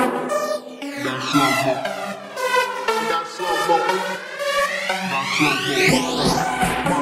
That's love. That's love.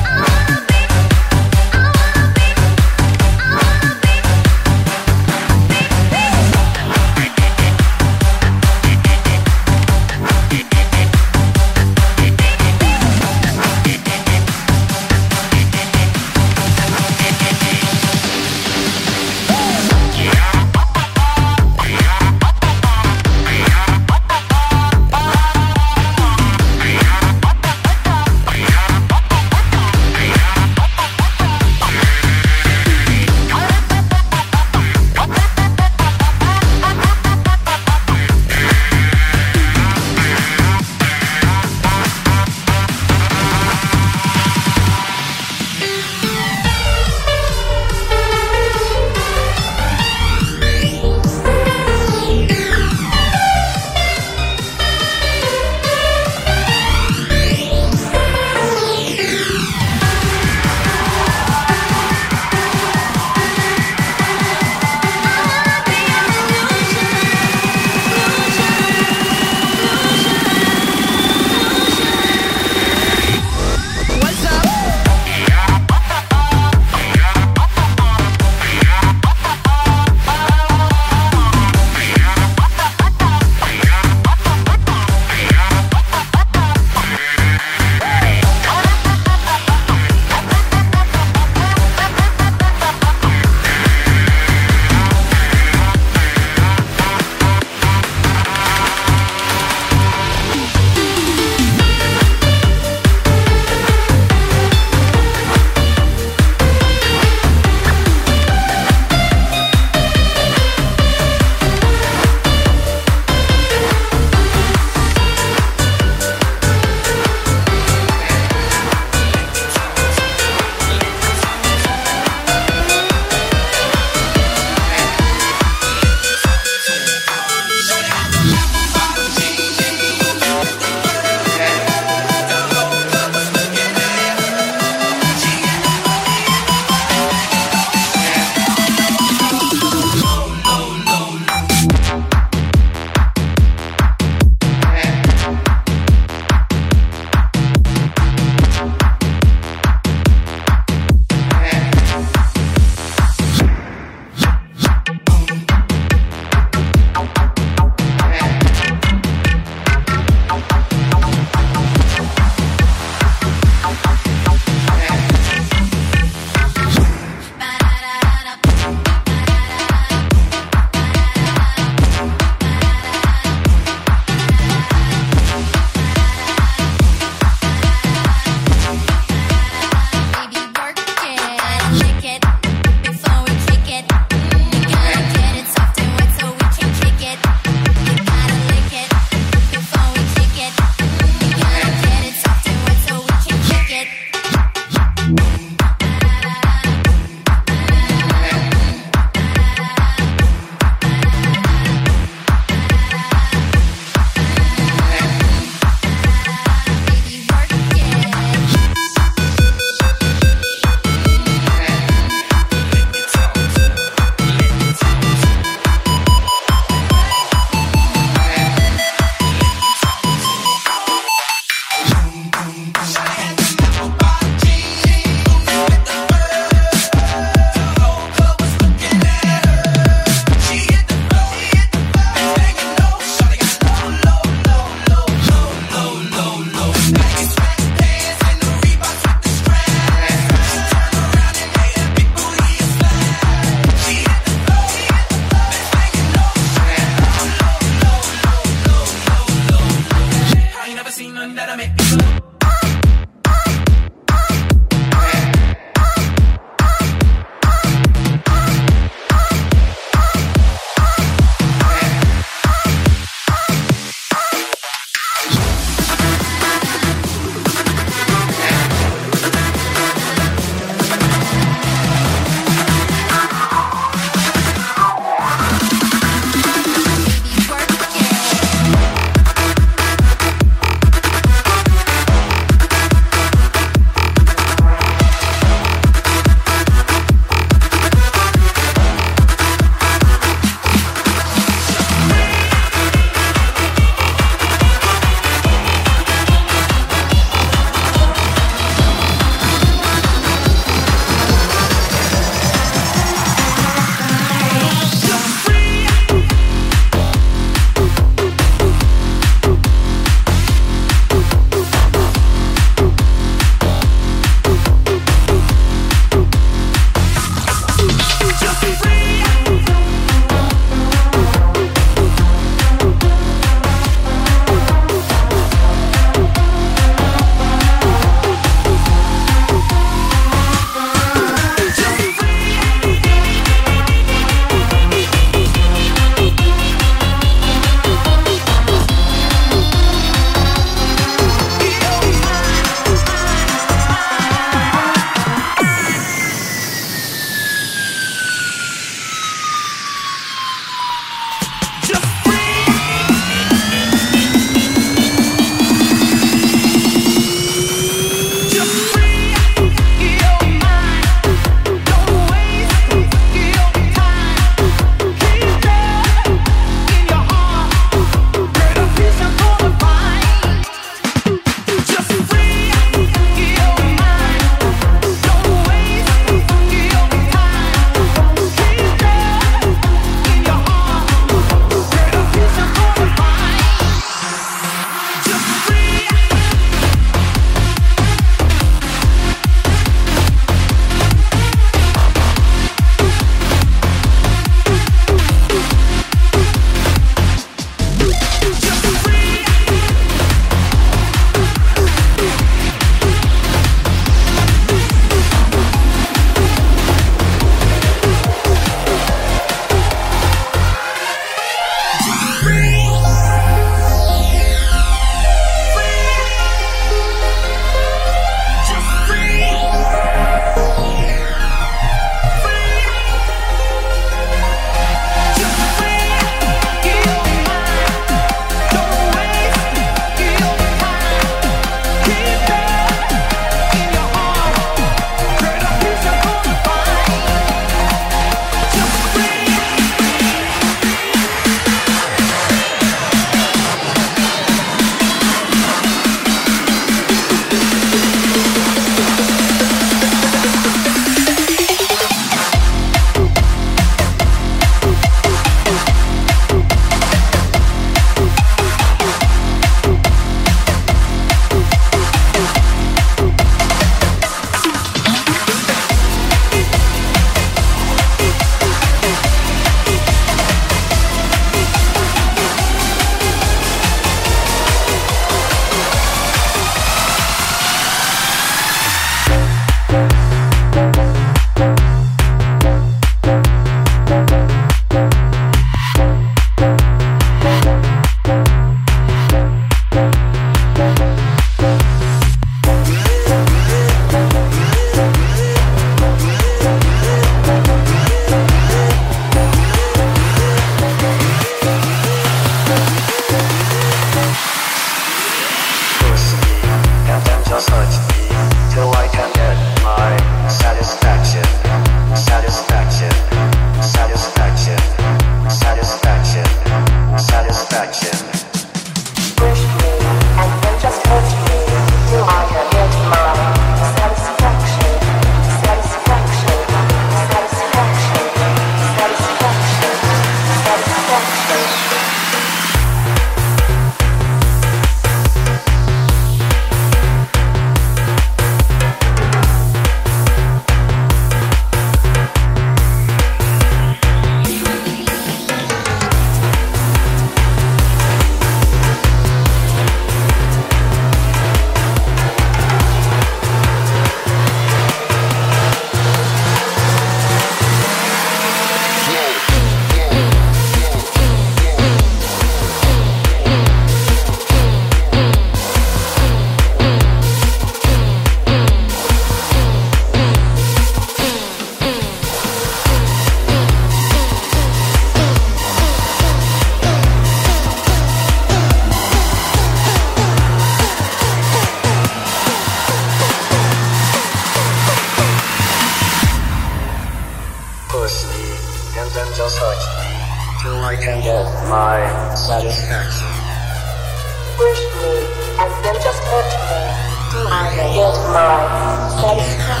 mờ trên khắp